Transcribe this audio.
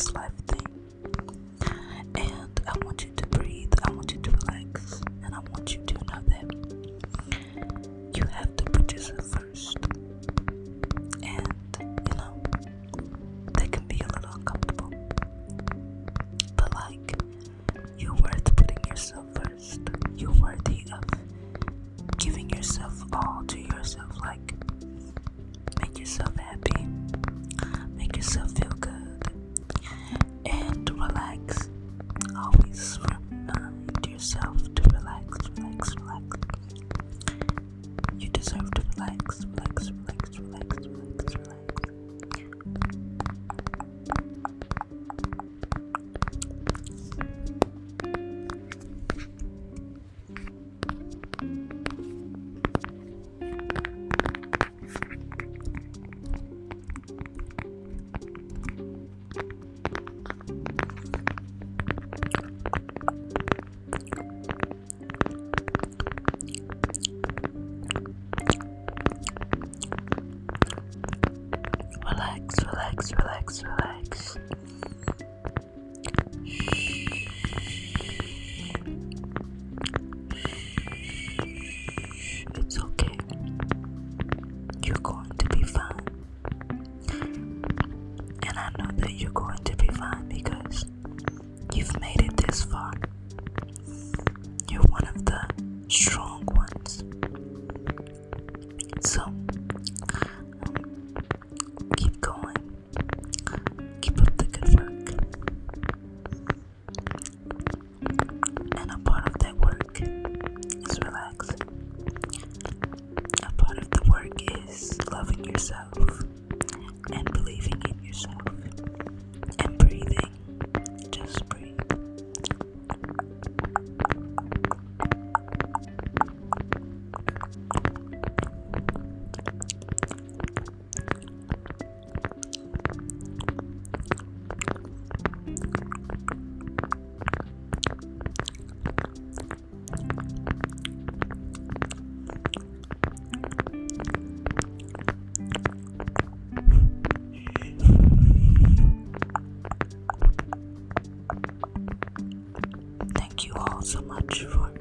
this life thing. And I want you to breathe, I want you to relax, and I want you to know that you have to put yourself first. And, you know, that can be a little uncomfortable. But, like, you're worth putting yourself first. You're worthy of giving yourself all to yourself. Like, make yourself happy, make yourself feel deserve to relax, Relax, relax, relax. It's okay. You're going to be fine. And I know that you're going to be fine because you've made it this far. You're one of the strong ones. So, A you all so much for